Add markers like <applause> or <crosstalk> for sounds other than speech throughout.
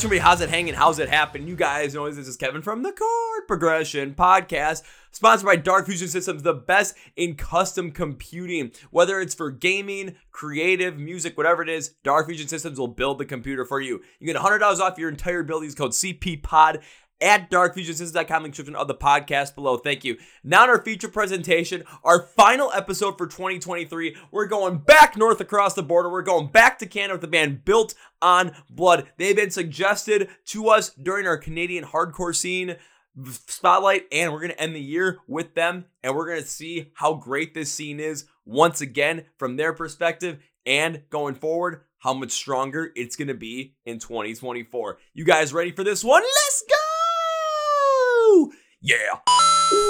What's everybody? How's it hanging? How's it happen? You guys know this is Kevin from the Chord Progression Podcast, sponsored by Dark Fusion Systems, the best in custom computing. Whether it's for gaming, creative, music, whatever it is, Dark Fusion Systems will build the computer for you. You get $100 off your entire build. Use code CPPOD at darkfusionsystems.com, link description of the podcast below. Thank you. Now, in our feature presentation, our final episode for 2023, we're going back north across the border. We're going back to Canada with the band Built on Blood. They've been suggested to us during our Canadian hardcore scene spotlight, and we're going to end the year with them, and we're going to see how great this scene is once again from their perspective and going forward how much stronger it's going to be in 2024. You guys ready for this one? Go! Yeah.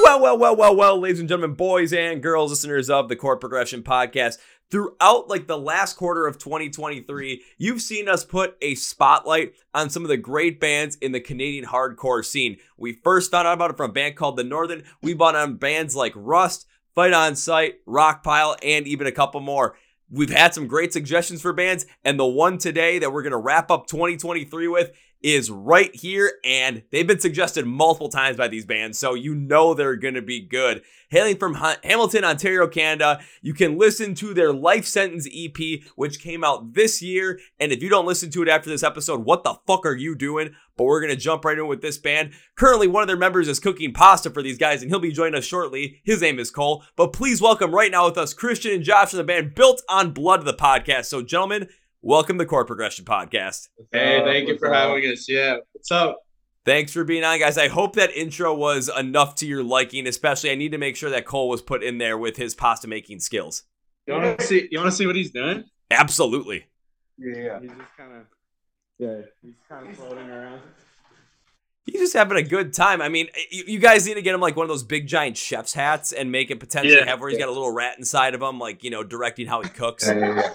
Well, well, well, well, well, ladies and gentlemen, boys and girls, listeners of the Chord Progression Podcast. Throughout like the last quarter of 2023, you've seen us put a spotlight on some of the great bands in the Canadian hardcore scene. We first found out about it from a band called The Northern. We bought on bands like Rust, Fight on Sight, Rockpile, and even a couple more. We've had some great suggestions for bands, and the one today that we're going to wrap up 2023 with is right here, and they've been suggested multiple times by these bands, so you know they're to be good. Hailing from Hamilton, Ontario, Canada, you can listen to their Life Sentence EP, which came out this year. And if you don't listen to it after this episode, what the fuck are you doing? But we're to jump right in with this band. Currently, one of their members is cooking pasta for these guys, and he'll be joining us shortly. His name is Cole. But please welcome right now with us Christian and Josh from the band Built on Blood, the podcast. So, gentlemen, welcome to Chord Progression Podcast. Hey, thank you for having us. Yeah, what's up? Thanks for being on, guys. I hope that intro was enough to your liking. Especially, I need to make sure that Cole was put in there with his pasta making skills. You want to see? You want to see what he's doing? Absolutely. Yeah. He's just kind of. Yeah. He's kind of floating around. He's just having a good time. I mean, you, you, guys need to get him like one of those big giant chef's hats and make it potentially yeah, have where he's got a little rat inside of him, like you know, directing how he cooks. yeah,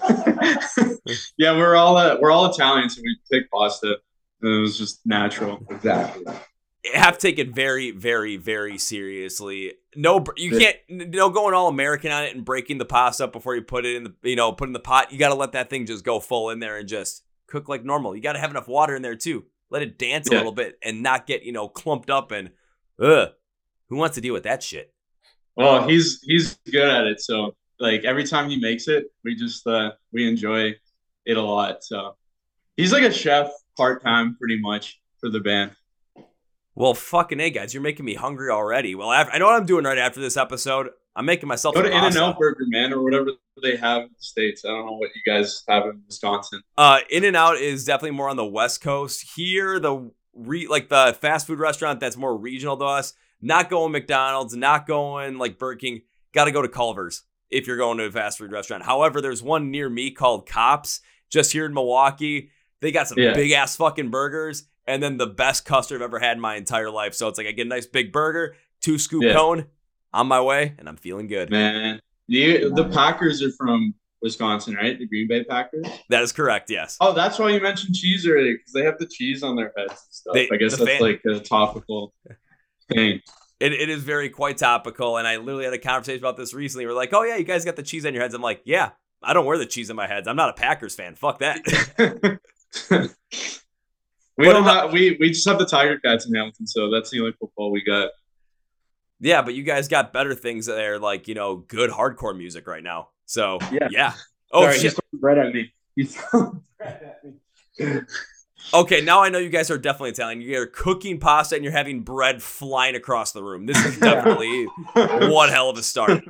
yeah <laughs> we're all uh, we're all Italian, so we take pasta. And it was just natural. Exactly. Have to take it very, very, very seriously. No, you can't. No, going all American on it and breaking the pasta up before you put it in the, you know, put in the pot. You got to let that thing just go full in there and just cook like normal. You got to have enough water in there too. Let it dance a little bit and not get, you know, clumped up and, ugh. Who wants to deal with that shit? Well, he's he's good at it. So like every time he makes it, we just uh we enjoy it a lot. So he's like a chef part time, pretty much for the band. Well, fucking hey guys, you're making me hungry already. Well, I know what I'm doing right after this episode. I'm making myself go to In and Out Burger, man, or whatever they have in the states. I don't know what you guys have in Wisconsin. Uh, In and Out is definitely more on the West Coast. Here, the re like the fast food restaurant that's more regional to us. Not going McDonald's, not going like Burger King. Got to go to Culver's if you're going to a fast food restaurant. However, there's one near me called Kopp's, just here in Milwaukee. They got some yeah. big ass fucking burgers, and then the best custard I've ever had in my entire life. So it's like I get a nice big burger, two scoop yeah. cone, on my way, and I'm feeling good. Man, you, the Packers are from Wisconsin, right? The Green Bay Packers. That is correct. Yes. Oh, that's why you mentioned cheese earlier because they have the cheese on their heads and stuff. They, I guess that's fan- like a topical thing. It, it is very quite topical, and I literally had a conversation about this recently. We're like, "Oh yeah, you guys got the cheese on your heads." I'm like, "Yeah, I don't wear the cheese on my heads. I'm not a Packers fan. Fuck that." <laughs> we don't have, we we just have the Tiger Cats in Hamilton, so that's the only football we got. Yeah, but you guys got better things there, like you know, good hardcore music right now. So yeah, yeah. Oh Sorry, shit! bread at me. He's <laughs> bread at me. okay, now I know you guys are definitely Italian. You're cooking pasta and you're having bread flying across the room. This is <laughs> definitely one hell of a start.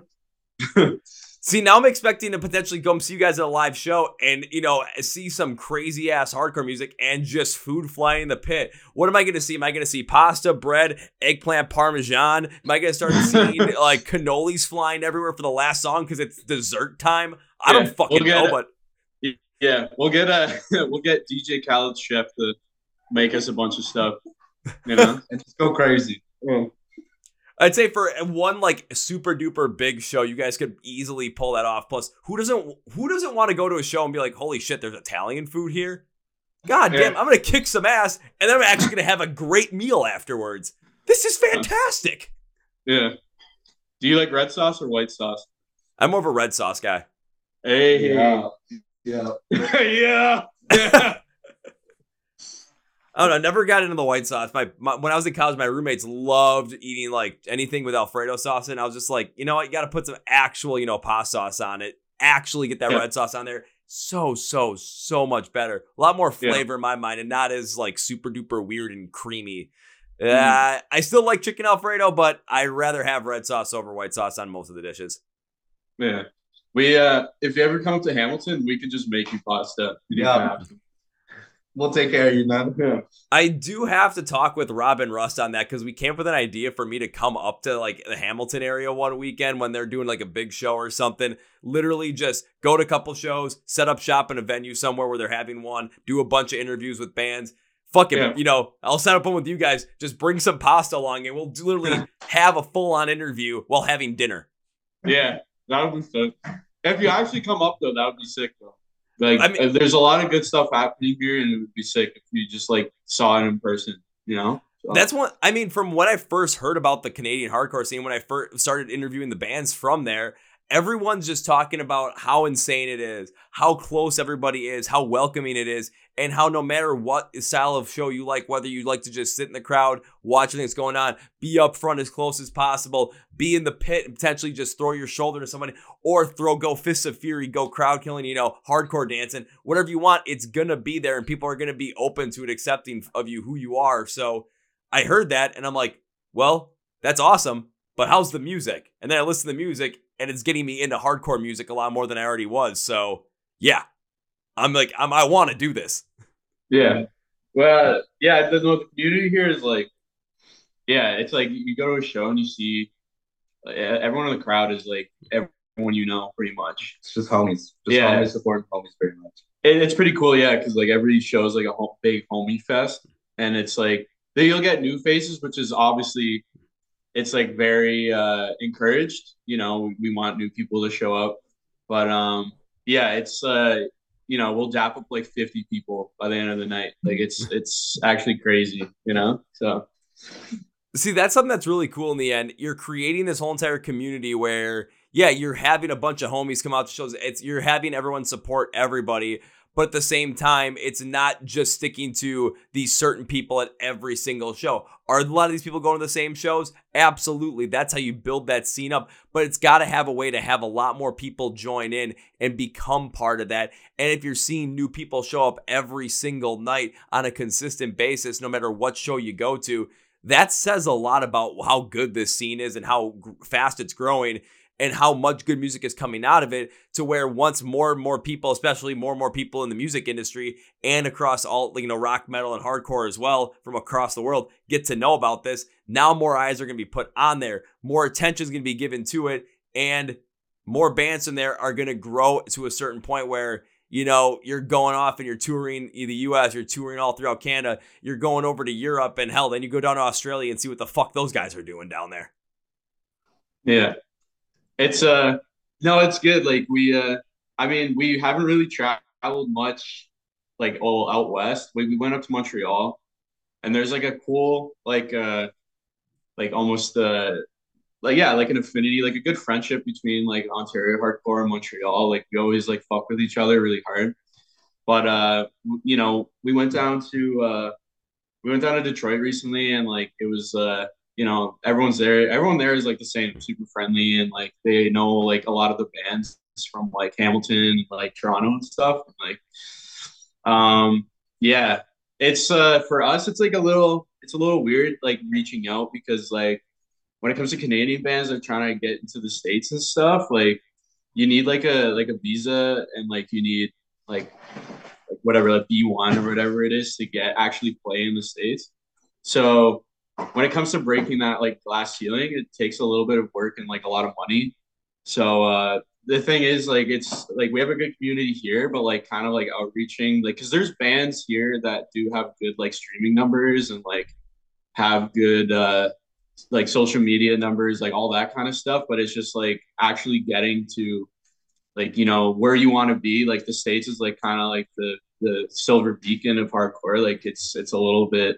<laughs> See, now I'm expecting to potentially come see you guys at a live show and, you know, see some crazy ass hardcore music and just food flying in the pit. What am I going to see? Am I going to see pasta, bread, eggplant parmesan? Am I going to start <laughs> seeing like cannolis flying everywhere for the last song because it's dessert time? I yeah, don't fucking we'll know, but. Yeah, we'll get a <laughs> we'll get DJ Khaled's chef to make us a bunch of stuff, you know, <laughs> and just go crazy. Yeah. I'd say for one like super duper big show, you guys could easily pull that off. Plus, who doesn't who doesn't want to go to a show and be like, "Holy shit, there's Italian food here." God yeah. damn, I'm gonna kick some ass, and then I'm actually gonna have a great meal afterwards. This is fantastic. Yeah. Do you like red sauce or white sauce? I'm more of a red sauce guy. Hey. Yeah. Yeah. <laughs> yeah. yeah. I don't know. Never got into the white sauce. My, my when I was in college, my roommates loved eating like anything with Alfredo sauce, and I was just like, you know what, you got to put some actual, you know, pasta sauce on it. Actually, get that Yeah. red sauce on there. So so so much better. A lot more Yeah. flavor in my mind, and not as like super duper weird and creamy. Mm. Uh, I still like chicken Alfredo, but I'd rather have red sauce over white sauce on most of the dishes. Yeah. We uh if you ever come to Hamilton, we could just make you pasta. You don't Yeah. Have to. We'll take care of you, man. Yeah. I do have to talk with Rob and Rust on that because we came up with an idea for me to come up to like the Hamilton area one weekend when they're doing like a big show or something. Literally just go to a couple shows, set up shop in a venue somewhere where they're having one, do a bunch of interviews with bands. Fuck it, Yeah. you know, I'll set up one with you guys. Just bring some pasta along and we'll literally have a full on interview while having dinner. Yeah, that would be sick. If you <laughs> actually come up though, that would be sick though. Like, I mean- uh, there's a lot of good stuff happening here, and it would be sick if you just like saw it in person. You know? So, That's one. I mean, from when I first heard about the Canadian hardcore scene, when I first started interviewing the bands from there, everyone's just talking about how insane it is, how close everybody is, how welcoming it is, and how no matter what style of show you like, whether you like to just sit in the crowd, watch things going on, be up front as close as possible, be in the pit and potentially just throw your shoulder to somebody, or throw go fists of fury, go crowd killing, you know, hardcore dancing, whatever you want, it's gonna be there, and people are gonna be open to it, accepting of you who you are. So. I heard that and I'm like, well, that's awesome, but how's the music? And then I listen to the music and it's getting me into hardcore music a lot more than I already was. So yeah, I'm like, I'm, I want to do this. yeah. Well, yeah. The, the community here is like, yeah, it's like you go to a show and you see like, everyone in the crowd is like everyone you know, pretty much. It's just homies. Just Yeah. homies supporting homies pretty much. It, it's pretty cool, yeah, because like every show is like a ho- big homie fest, and it's like then you'll get new faces, which is obviously it's like very uh, encouraged. You know, we want new people to show up, but um, yeah, it's uh, you know, we'll dap up like fifty people by the end of the night. Like it's <laughs> it's actually crazy, you know. So See, that's something that's really cool in the end. You're creating this whole entire community where, yeah, you're having a bunch of homies come out to shows. It's you're having everyone support everybody, but at the same time, it's not just sticking to these certain people at every single show. Are a lot of these people going to the same shows? Absolutely. That's how you build that scene up. But it's got to have a way to have a lot more people join in and become part of that. And if you're seeing new people show up every single night on a consistent basis, no matter what show you go to, that says a lot about how good this scene is and how fast it's growing and how much good music is coming out of it to where once more and more people especially more and more people in the music industry and across all you know rock metal and hardcore as well from across the world get to know about this now more eyes are going to be put on there more attention is going to be given to it and more bands in there are going to grow to a certain point where you know you're going off and you're touring either the US you're touring all throughout Canada you're going over to Europe and hell then you go down to Australia and see what the fuck those guys are doing down there. Yeah, it's uh no, it's good. Like we uh, I mean, we haven't really traveled much, like all out west. We we went up to Montreal, and there's like a cool like uh like almost uh like yeah like an affinity like a good friendship between like Ontario hardcore and Montreal like we always like fuck with each other really hard but uh you know we went down to uh we went down to Detroit recently and like it was uh you know everyone's there everyone there is like the same super friendly and like they know like a lot of the bands from like Hamilton like Toronto and stuff like um yeah it's uh for us it's like a little it's a little weird like reaching out because like when it comes to Canadian bands that are trying to get into the states and stuff like you need like a like a visa and like you need like like whatever like B1 or whatever it is to get actually play in the states. So when it comes to breaking that like glass ceiling it takes a little bit of work and like a lot of money. So uh the thing is like it's like we have a good community here but like kind of like outreaching like because there's bands here that do have good like streaming numbers and like have good uh like social media numbers like all that kind of stuff but it's just like actually getting to like you know where you want to be like the states is like kind of like the the silver beacon of hardcore like it's it's a little bit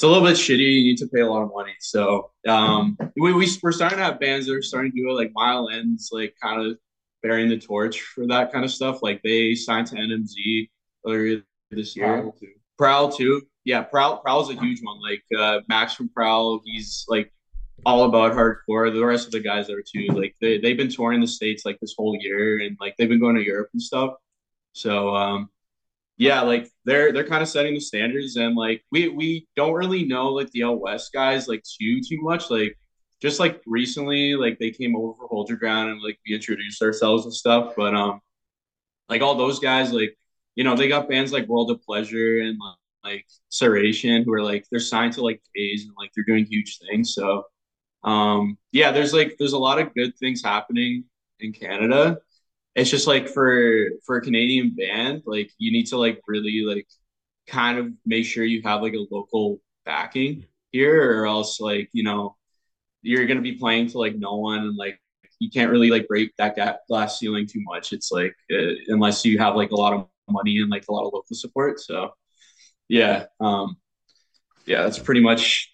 it's a little bit shitty you need to pay a lot of money so um we, we we're starting to have bands that are starting to do it like mile ends like kind of bearing the torch for that kind of stuff like they signed to nmz earlier this year Prowl, too. prowl too yeah, Prowl Prowl's a huge one. Like uh, Max from Prowl, he's like all about hardcore. The rest of the guys are too. Like they they've been touring the states like this whole year, and like they've been going to Europe and stuff. So um, yeah, like they're they're kind of setting the standards, and like we we don't really know like the out west guys like too too much. Like just like recently, like they came over for Hold Your Ground, and like we introduced ourselves and stuff. But um, like all those guys, like you know, they got bands like World of Pleasure and like Serration who are like they're signed to like Phase and like they're doing huge things. So um yeah, there's like there's a lot of good things happening in Canada. It's just like for for a Canadian band, like you need to like really like kind of make sure you have like a local backing here or else like, you know, you're gonna be playing to like no one and like you can't really like break that glass ceiling too much. It's like uh, unless you have like a lot of money and like a lot of local support. So yeah, um, yeah, that's pretty much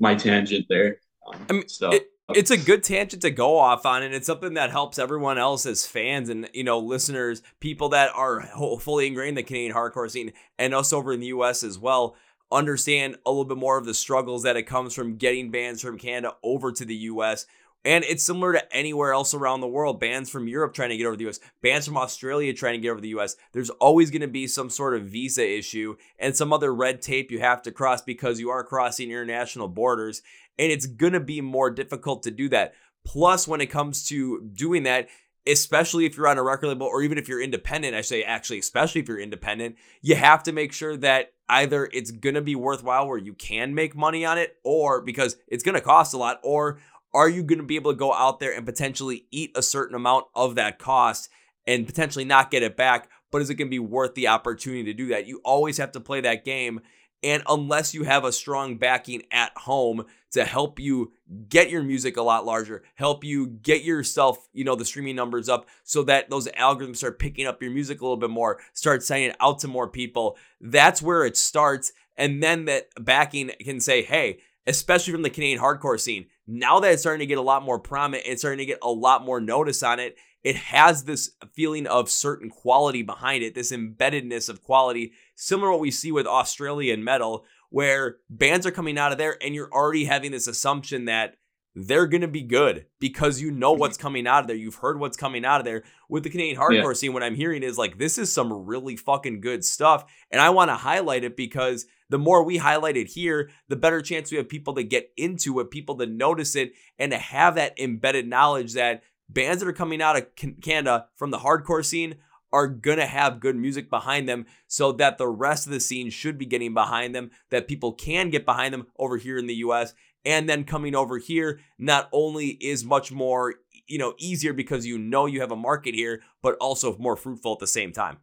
my tangent there. Um, I mean, so. It, it's a good tangent to go off on, and it's something that helps everyone else as fans and you know listeners, people that are fully ingrained in the Canadian hardcore scene, and us over in the U.S. as well, understand a little bit more of the struggles that it comes from getting bands from Canada over to the U.S. And it's similar to anywhere else around the world. Bands from Europe trying to get over the US, bands from Australia trying to get over the US. There's always going to be some sort of visa issue and some other red tape you have to cross because you are crossing international borders. And it's going to be more difficult to do that. Plus, when it comes to doing that, especially if you're on a record label or even if you're independent, I say actually, especially if you're independent, you have to make sure that either it's going to be worthwhile where you can make money on it or because it's going to cost a lot or are you going to be able to go out there and potentially eat a certain amount of that cost and potentially not get it back? But is it going to be worth the opportunity to do that? You always have to play that game. And unless you have a strong backing at home to help you get your music a lot larger, help you get yourself, you know, the streaming numbers up so that those algorithms start picking up your music a little bit more, start sending it out to more people, that's where it starts. And then that backing can say, hey, especially from the Canadian hardcore scene, now that it's starting to get a lot more prominent, it's starting to get a lot more notice on it. It has this feeling of certain quality behind it, this embeddedness of quality, similar to what we see with Australian metal, where bands are coming out of there and you're already having this assumption that they're going to be good because you know mm-hmm. what's coming out of there. You've heard what's coming out of there. With the Canadian hardcore yeah. scene, what I'm hearing is like, this is some really fucking good stuff. And I want to highlight it because the more we highlight it here, the better chance we have people to get into it, people to notice it, and to have that embedded knowledge that bands that are coming out of Canada from the hardcore scene are gonna have good music behind them so that the rest of the scene should be getting behind them, that people can get behind them over here in the US. And then coming over here not only is much more, you know, easier because you know you have a market here, but also more fruitful at the same time.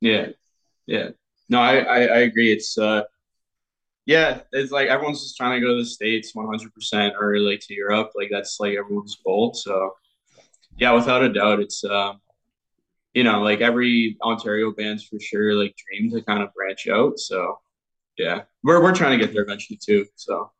Yeah. Yeah. No, I, I, I agree. It's uh, yeah, it's like everyone's just trying to go to the states 100 percent or like to Europe. Like that's like everyone's goal. So yeah, without a doubt, it's um, you know, like every Ontario band's for sure like dream to kind of branch out. So yeah, we're we're trying to get there eventually too. So.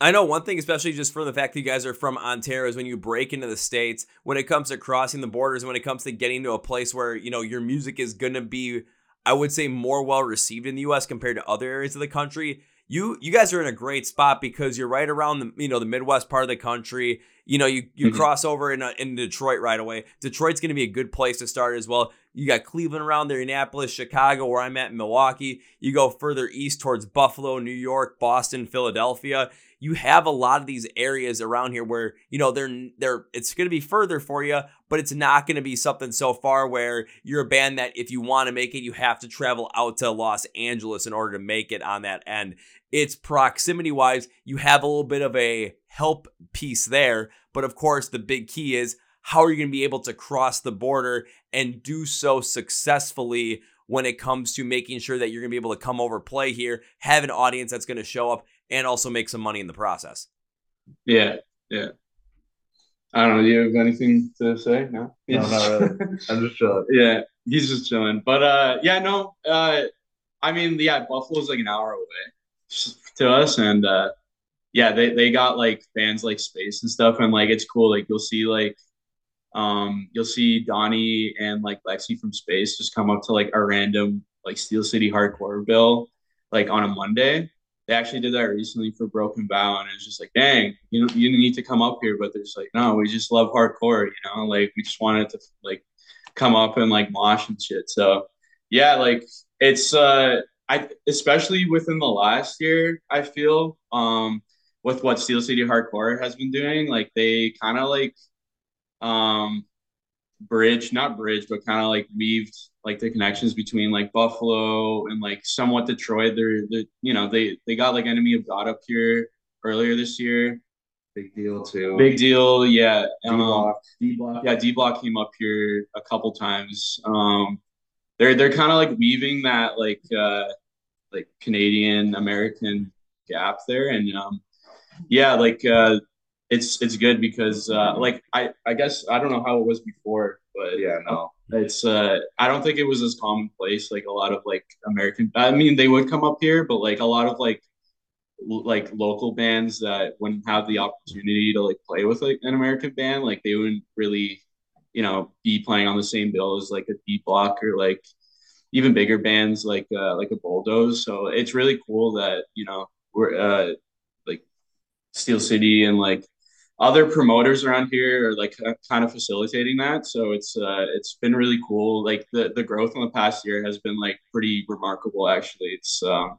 I know one thing, especially just for the fact that you guys are from Ontario, is when you break into the states, when it comes to crossing the borders, when it comes to getting to a place where you know your music is gonna be I would say more well received in the US compared to other areas of the country. You you guys are in a great spot because you're right around the you know the Midwest part of the country. You know you you mm-hmm. cross over in uh, in Detroit right away. Detroit's going to be a good place to start as well. You got Cleveland around there, Indianapolis, Chicago, where I'm at, Milwaukee. You go further east towards Buffalo, New York, Boston, Philadelphia you have a lot of these areas around here where you know they're they're it's going to be further for you but it's not going to be something so far where you're a band that if you want to make it you have to travel out to Los Angeles in order to make it on that end it's proximity wise you have a little bit of a help piece there but of course the big key is how are you going to be able to cross the border and do so successfully when it comes to making sure that you're going to be able to come over play here have an audience that's going to show up and also make some money in the process. Yeah, yeah. I don't know. Do you have anything to say? No, no, not really. <laughs> I'm just chilling. Yeah, he's just chilling. But uh, yeah, no. Uh, I mean, yeah, Buffalo's like an hour away to us, and uh, yeah, they they got like fans like Space and stuff, and like it's cool. Like you'll see like um you'll see Donnie and like Lexi from Space just come up to like a random like Steel City hardcore bill like on a Monday. They actually did that recently for Broken Bow, and it's just like, dang, you know, you need to come up here, but they're just like, no, we just love hardcore, you know, like we just wanted to like come up and like mosh and shit. So yeah, like it's uh I especially within the last year, I feel um with what Steel City Hardcore has been doing, like they kind of like um bridge, not bridge, but kind of like weaved like the connections between like Buffalo and like somewhat Detroit. They're, they you know, they they got like Enemy of God up here earlier this year. Big deal too. Big deal, yeah. D block. D block, yeah. D block came up here a couple times. Um, they're they're kind of like weaving that like uh like Canadian American gap there, and um, yeah, like uh, it's it's good because uh, like I I guess I don't know how it was before, but Yeah, no. it's uh I don't think it was as commonplace like a lot of like American. I mean, they would come up here, but like a lot of like l- like local bands that wouldn't have the opportunity to like play with like an American band, like they wouldn't really you know be playing on the same bill as like a D block or like even bigger bands like uh like a bulldoze so it's really cool that you know we're uh steel city and like other promoters around here are like kind of facilitating that. So it's uh it's been really cool. Like the the growth in the past year has been like pretty remarkable actually. It's um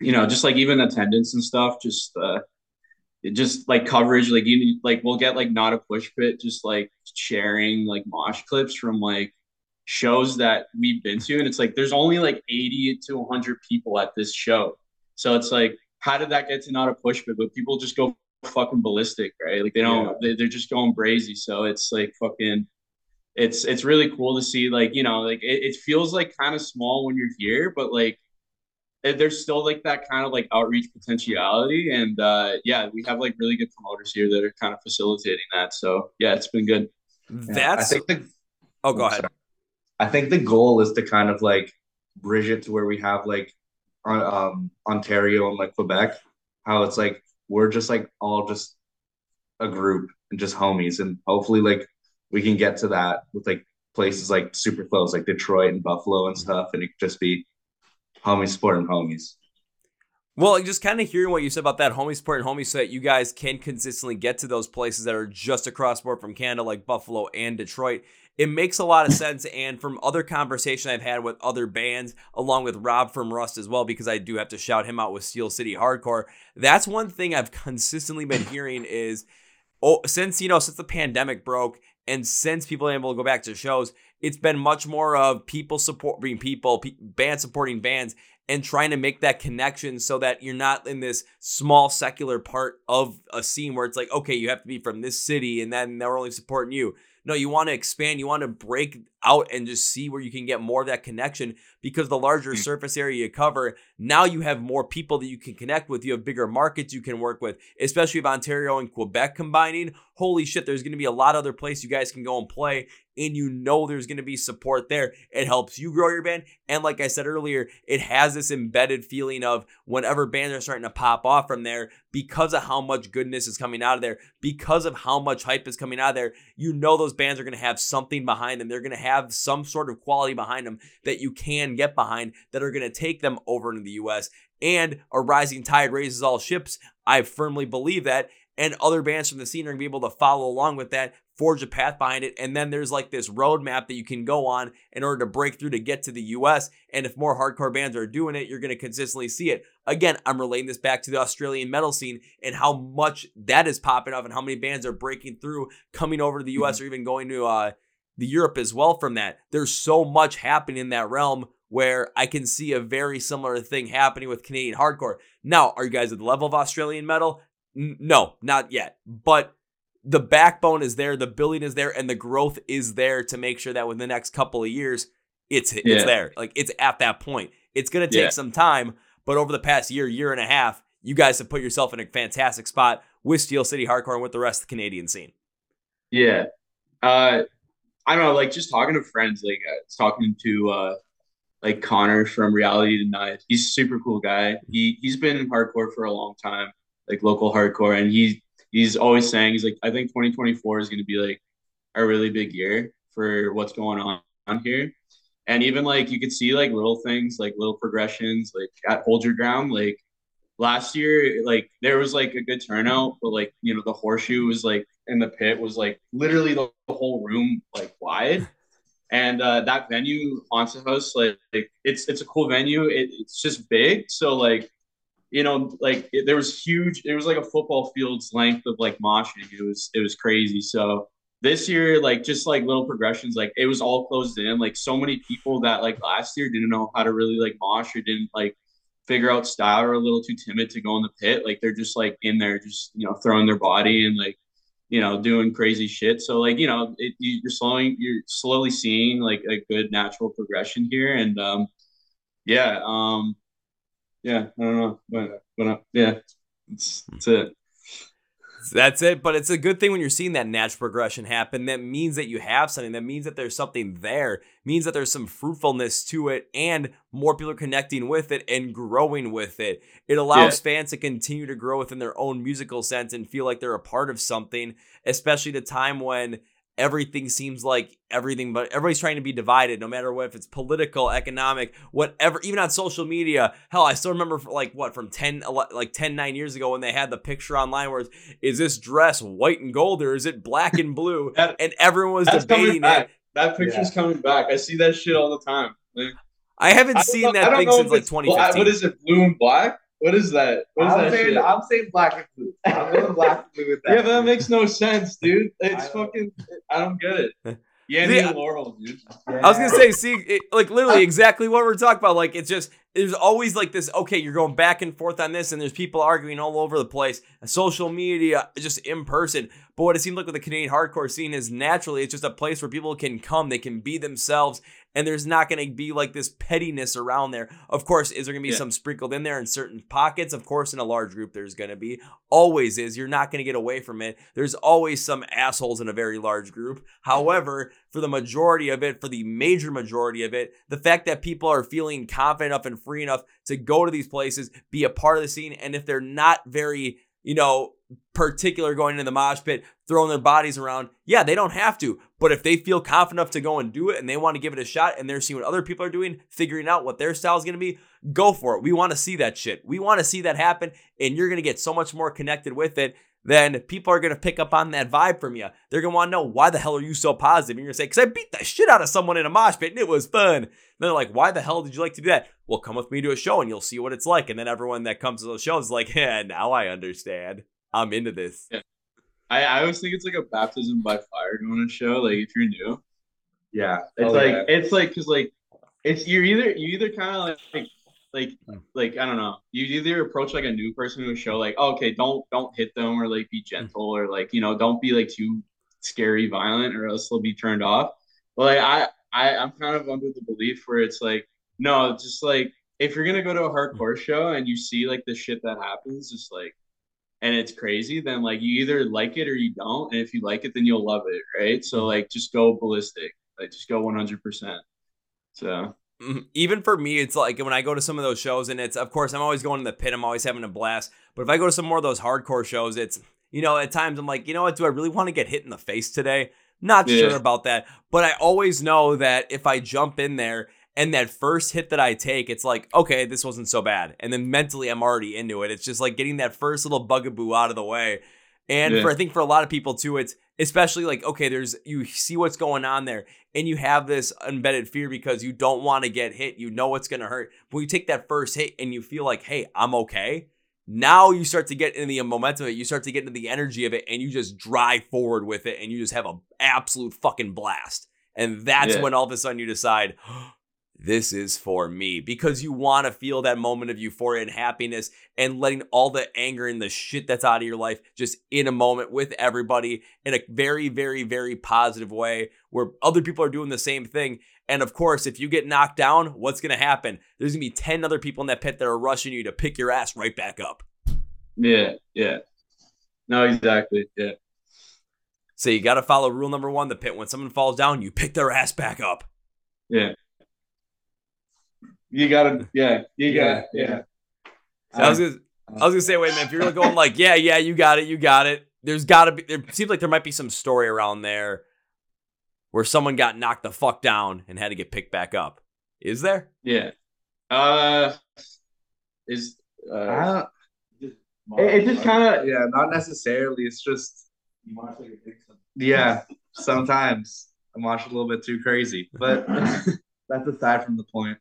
you know just like even attendance and stuff just uh just like coverage like you like we'll get like not a push pit just like sharing like mosh clips from like shows that we've been to. And it's like there's only like 80 to 100 people at this show. So it's like how did that get to not a push pit but people just go fucking ballistic right like they don't Yeah. they, they're just going brazy so it's like fucking it's it's really cool to see like you know like it, it feels like kind of small when you're here but like eh, there's still like that kind of like outreach potentiality and uh yeah we have like really good promoters here that are kind of facilitating that so yeah it's been good Yeah, That's I think the oh, go I'm ahead. sorry. I think the goal is to kind of like bridge it to where we have like on- um Ontario and like Quebec, how it's like we're just like all just a group and just homies, and hopefully like we can get to that with like places like super close, like Detroit and Buffalo and stuff, and it could just be homies supporting homies. Well, just kind of hearing what you said about that homie support and homie so that you guys can consistently get to those places that are just across board from Canada, like Buffalo and Detroit. It makes a lot of sense. And from other conversation I've had with other bands, along with Rob from Rust as well, because I do have to shout him out with Steel City Hardcore. That's one thing I've <laughs> consistently been hearing is, oh, since you know, since the pandemic broke, and since people are able to go back to shows, it's been much more of people supporting people, pe- supporting bands, and trying to make that connection so that you're not in this small secular part of a scene where it's like, okay, you have to be from this city and then they're only supporting you. No, you want to expand, you want to break out and just see where you can get more of that connection because the larger mm. surface area you cover, now you have more people that you can connect with. You have bigger markets you can work with, especially if Ontario and Quebec combining. Holy shit, there's going to be a lot of other places you guys can go and play and you know there's going to be support there. It helps you grow your band. And like I said earlier, it has this embedded feeling of whenever bands are starting to pop off from there, because of how much goodness is coming out of there, because of how much hype is coming out of there, you know those bands are going to have something behind them. They're going to have some sort of quality behind them that you can get behind that are going to take them over into the US. And a rising tide raises all ships. I firmly believe that. And other bands from the scene are going to be able to follow along with that, forge a path behind it. And then there's like this roadmap that you can go on in order to break through to get to the US. And if more hardcore bands are doing it, you're going to consistently see it. Again, I'm relating this back to the Australian metal scene and how much that is popping up and how many bands are breaking through, coming over to the US or even going to uh, the Europe as well from that. There's so much happening in that realm where I can see a very similar thing happening with Canadian hardcore. Now, are you guys at the level of Australian metal? N- no, not yet. But the backbone is there, the building is there, and the growth is there to make sure that within the next couple of years, it's it's Yeah. there. Like it's at that point. It's gonna take Yeah. some time, but over the past year, year and a half, you guys have put yourself in a fantastic spot with Steel City Hardcore and with the rest of the Canadian scene. Yeah. Uh, I don't know, like just talking to friends, like I was talking to uh, like Connor from Reality Denied. He's a super cool guy. He he's been in hardcore for a long time, like local hardcore, and he he's always saying he's like, I think 2024 is going to be like a really big year for what's going on on here. and even like you could see like little things, like little progressions, like at hold your ground. Like last year, like there was like a good turnout, but like you know the horseshoe was like in the pit was like literally the, the whole room like wide. And uh, that venue, Haunted House, like, like it's it's a cool venue. It, it's just big, so like you know, like it, there was huge. It was like a football field's length of like moshing. It was it was crazy. So this year, like just like little progressions, like it was all closed in. Like so many people that like last year didn't know how to really like mosh or didn't like figure out style or a little too timid to go in the pit. Like they're just like in there, just you know, throwing their body and like you know doing crazy shit. So like you know, it, you're slowing, you're slowly seeing like a good natural progression here, and um, yeah, um, yeah, I don't know, but but uh, yeah, it's that's it. That's it. But it's a good thing when you're seeing that natural progression happen. That means that you have something. That means that there's something there. It means that there's some fruitfulness to it and more people are connecting with it and growing with it. It allows yeah. fans to continue to grow within their own musical sense and feel like they're a part of something, especially at a time when everything seems like everything but everybody's trying to be divided no matter what if it's political economic whatever even on social media. Hell i still remember like what from 10 like 10 9 years ago when they had the picture online where is this dress white and gold or is it black and blue? <laughs> That, and everyone was debating it. that picture's yeah. coming back. I see that shit all the time. Like, i haven't I seen know, that thing since like 2015 what is it blue and black what is that? What is I'm that saying, shit? I'm saying black and blue. I'm <laughs> going black and blue with that. Yeah, but that makes no sense, dude. It's I fucking. I don't get it. <laughs> Yanny and Laurel, dude. I was gonna say, see, it, like literally <laughs> exactly what we're talking about. Like it's just there's always like this. Okay, you're going back and forth on this, and there's people arguing all over the place. Social media, just in person. But what it seems like with the Canadian hardcore scene is naturally it's just a place where people can come, they can be themselves, and there's not going to be like this pettiness around there. Of course, is there going to be yeah. some sprinkled in there in certain pockets? Of course, in a large group, there's going to be. Always is. You're not going to get away from it. There's always some assholes in a very large group. However, for the majority of it, for the major majority of it, the fact that people are feeling confident enough and free enough to go to these places, be a part of the scene, and if they're not very you know, particular going into the mosh pit, throwing their bodies around. Yeah, they don't have to. But if they feel confident enough to go and do it and they want to give it a shot and they're seeing what other people are doing, figuring out what their style is going to be, go for it. We want to see that shit. We want to see that happen. And you're going to get so much more connected with it then people are going to pick up on that vibe from you. They're going to want to know why the hell are you so positive? And you're going to say, because I beat the shit out of someone in a mosh pit and it was fun. And they're like, why the hell did you like to do that? Well, come with me to a show and you'll see what it's like. And then everyone that comes to those shows is like, yeah, now I understand. I'm into this. Yeah. I, I always think it's like a baptism by fire going to a show. Like if you're new, yeah, it's oh, like yeah. it's like because like it's you're either you either kind of like like hmm. like I don't know. You either approach like a new person to a show like, oh, okay, don't don't hit them or like be hmm. gentle or like, you know, don't be like too scary violent or else they'll be turned off. But like I, I I'm kind of under the belief where it's like, no, just like if you're gonna go to a hardcore hmm. show and you see like the shit that happens, just like and it's crazy, then like you either like it or you don't. And if you like it, then you'll love it, right? So like just go ballistic. Like just go 100 percent So. Even for me, it's like when I go to some of those shows, and it's of course I'm always going to the pit. I'm always having a blast. But if I go to some more of those hardcore shows, it's you know at times I'm like, you know what? Do I really want to get hit in the face today? Not yeah. sure about that. But I always know that if I jump in there and that first hit that I take, it's like, okay, this wasn't so bad. And then mentally, I'm already into it. It's just like getting that first little bugaboo out of the way. And yeah. for I think for a lot of people too, it's especially like okay there's you see what's going on there and you have this embedded fear because you don't want to get hit you know it's going to hurt. But when you take that first hit and you feel like hey i'm okay. Now you start to get in the momentum of it you start to get into the energy of it and you just drive forward with it and you just have an absolute fucking blast. And that's yeah. when all of a sudden you decide this is for me because you want to feel that moment of euphoria and happiness and letting all the anger and the shit that's out of your life just in a moment with everybody in a very, very, very positive way where other people are doing the same thing. And of course, if you get knocked down, what's going to happen? There's going to be 10 other people in that pit that are rushing you to pick your ass right back up. Yeah, yeah. No, exactly. Yeah. So you got to follow rule number one the pit. When someone falls down, you pick their ass back up. Yeah. You gotta, yeah, you got, yeah. yeah. So I was gonna, I was gonna say, wait a minute. If you're going like, yeah, yeah, you got it, you got it. There's got to be. There seems like there might be some story around there. where someone got knocked the fuck down and had to get picked back up. Is there? Yeah. Uh, is uh, Uh, it, it just kind of yeah, not necessarily. It's just yeah. Sometimes I'm watching a little bit too crazy, but <laughs> that's aside from the point.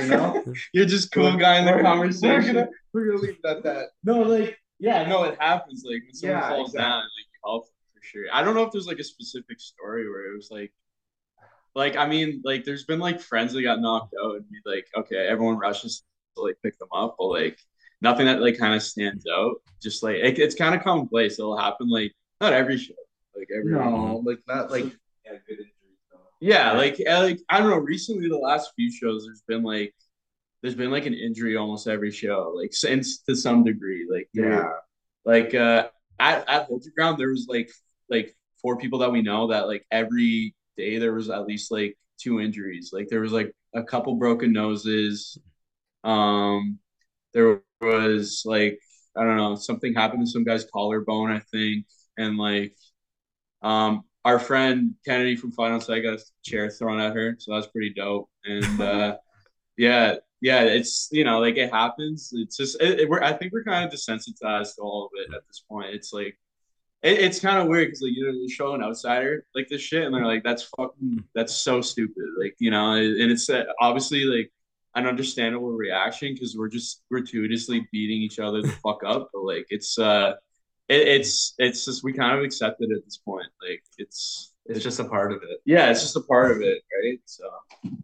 You know, <laughs> you're just cool guy in the We're- conversation. We're gonna, <laughs> we're gonna leave it at that. No, like yeah, no, it happens. Like when someone Yeah, falls exactly. down, like you help for sure. I don't know if there's like a specific story where it was like, like I mean, like there's been like friends that got knocked out and be like, okay, everyone rushes to like pick them up, but like nothing that like kind of stands out. Just like it, it's kind of commonplace. It'll happen like not every show, like every No, like not like yeah, good injuries though. Yeah, like uh, like I don't know. Recently, the last few shows, there's been like there's been like an injury almost every show, like since to some degree. Like Yeah, like uh at at Hold Your Ground, there was like like four people that we know that like every day there was at least like two injuries. Like there was like a couple broken noses. Um, there was like I don't know something happened to some guy's collarbone, I think, and like um our friend Kennedy from Final Sight got a chair thrown at her, so that's pretty dope. And <laughs> uh yeah, yeah, it's you know like it happens. It's just it, it- we're I think we're kind of desensitized to all of it at this point. It's like it, it's kind of weird because like you know you show an outsider like this shit and they're like that's fucking that's so stupid like you know and it's uh, obviously like an understandable reaction because we're just gratuitously beating each other the fuck up but like it's uh it, it's it's just we kind of accept it at this point like it's it's just a part of it. yeah it's just a part of it right so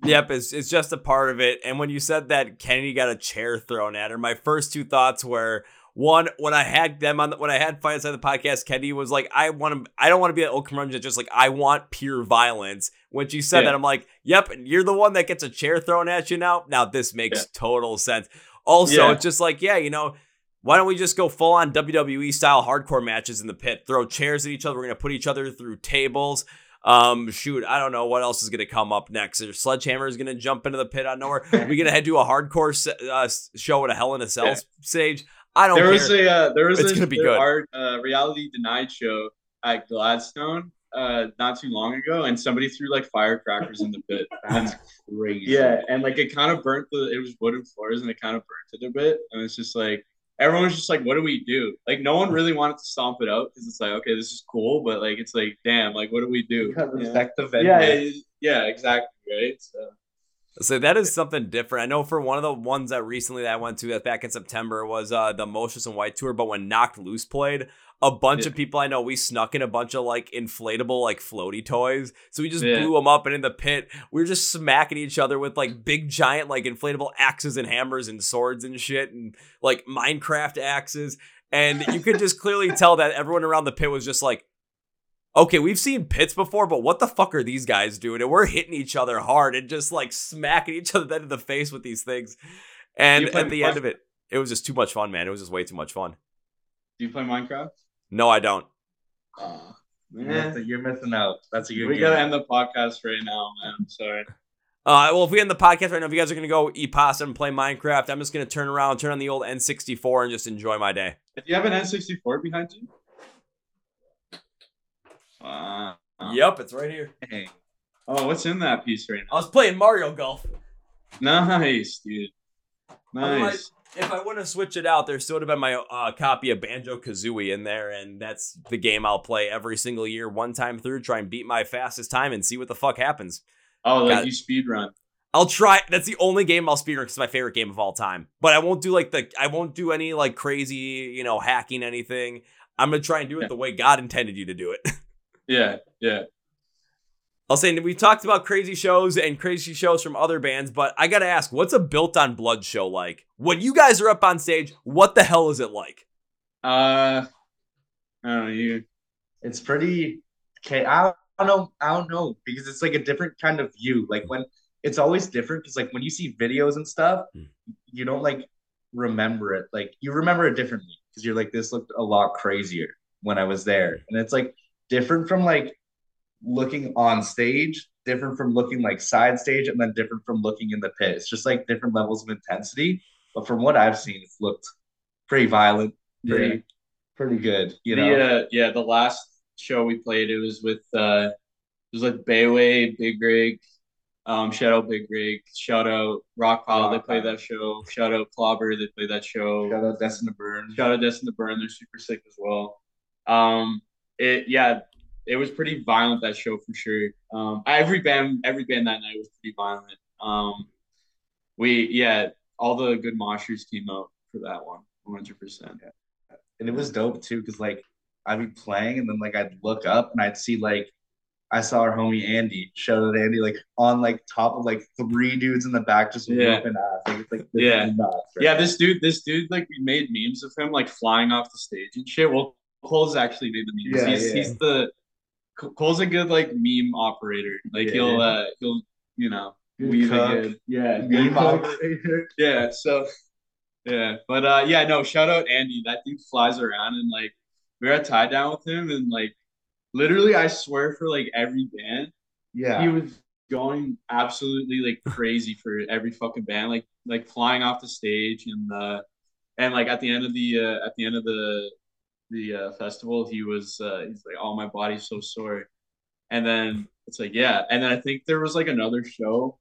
Yep, it's it's just a part of it. And when you said that Kennedy got a chair thrown at her, my first two thoughts were one when I had them on the, when I had fight inside the podcast, Kennedy was like, I want to, I don't want to be an old curmudgeon, just like I want pure violence. When she said Yeah. that, I'm like, yep, and you're the one that gets a chair thrown at you now. Now this makes Yeah. total sense. Also, Yeah. it's just like, yeah, you know. Why don't we just go full on WWE style hardcore matches in the pit? Throw chairs at each other. We're gonna put each other through tables. Um, shoot, I don't know what else is gonna come up next. Or Sledgehammer is gonna jump into the pit out of nowhere. we gonna head to a hardcore se- uh, show at a Hell in a Cell Yeah. stage. I don't there care. was a uh, there was It's a, gonna be there good. Our uh, reality denied show at Gladstone uh not too long ago, and somebody threw like firecrackers in the pit. That's crazy. yeah, and like it kind of burnt the. It was wooden floors, and it kind of burnt it a bit. And it's just like everyone was just like, "What do we do?" Like no one really wanted to stomp it out because it's like, okay, this is cool, but like it's like, damn, like what do we do? You gotta Yeah. respect the venue. Yeah, yeah, exactly, right. So So that is something different. I know for one of the ones that recently that I went to that back in September was uh the Motionless in White tour, but when Knocked Loose played, a bunch Yeah. of people I know we snuck in a bunch of like inflatable like floaty toys. So we just Yeah. blew them up and in the pit we were just smacking each other with like big giant like inflatable axes and hammers and swords and shit and like Minecraft axes. And you could just clearly tell that everyone around the pit was just like okay, we've seen pits before, but what the fuck are these guys doing? And we're hitting each other hard and just like smacking each <laughs> other in the face with these things. And at the end of it, it was just too much fun, man. It was just way too much fun. do you play Minecraft? No, I don't. You're man. missing- You're missing out. That's a good We game. gotta end the podcast right now, man. I'm sorry. Uh, well, if we end the podcast right now, if you guys are gonna go eat pasta and play Minecraft, I'm just gonna turn around, turn on the old N64, and just enjoy my day. If you have an N64 behind you. Wow. Yep, it's right here. Hey, Oh, what's in that piece right now? I was playing Mario Golf. Nice, dude. Nice. If I wouldn't have switched it out, there still would have been my uh, copy of Banjo Kazooie in there, and that's the game I'll play every single year, one time through, try and beat my fastest time and see what the fuck happens. Oh, Got like it. you speed run. I'll try. That's the only game I'll speedrun because it's my favorite game of all time. But I won't do like the. I won't do any like crazy, you know, hacking anything. I'm gonna try and do it Yeah. the way God intended you to do it. <laughs> Yeah, yeah. I'll say we talked about crazy shows and crazy shows from other bands, but I gotta ask, what's a Built on Blood show like? When you guys are up on stage, what the hell is it like? Uh, I don't know. You. it's pretty okay. I don't know. I don't know because it's like a different kind of view. Like when it's always different because like when you see videos and stuff, Hmm. you don't like remember it. Like you remember it differently because you're like this looked a lot crazier when I was there, and it's like different from like looking on stage, different from looking like side stage, and then different from looking in the pit. It's just like different levels of intensity. But from what I've seen, it's looked pretty violent, pretty Yeah. pretty good. You know. uh, yeah, the last show we played, it was with uh, it was like Bayway, Big Rig, um, shout out Big Rig, shout out Rock Pile, they Rock play that show. Shout out Clobber, they play that show. Shout out Destin to Burn. Shout out Destin to Burn, they're super sick as well. Um, it yeah, it was pretty violent that show for sure. Um, every band, every band that night was pretty violent. Um, we yeah, all the good moshers came out for that one, one hundred percent. and it was dope too because like I'd be playing and then like I'd look up and I'd see like I saw our homie Andy, shout out Andy, like on like top of like three dudes in the back just Yeah. whooping ass. Like it's like this Yeah. nuts, right? Yeah, this dude, this dude, like we made memes of him like flying off the stage and shit. Well, Kole's actually made the memes. Yeah, he's yeah. he's the Kole's a good like meme operator. Like Yeah. he'll uh he'll you know weave good. Yeah, Meme operator. <laughs> Yeah, so yeah, but uh yeah, no, shout out Andy. That dude flies around and like we were at tie down with him and like literally I swear for like every band Yeah. he was going absolutely like crazy for every fucking band, like like flying off the stage and uh and like at the end of the uh, at the end of the the uh, festival, he was uh, he's like, "Oh, my body's so sore," and then it's like, yeah, and then I think there was like another show,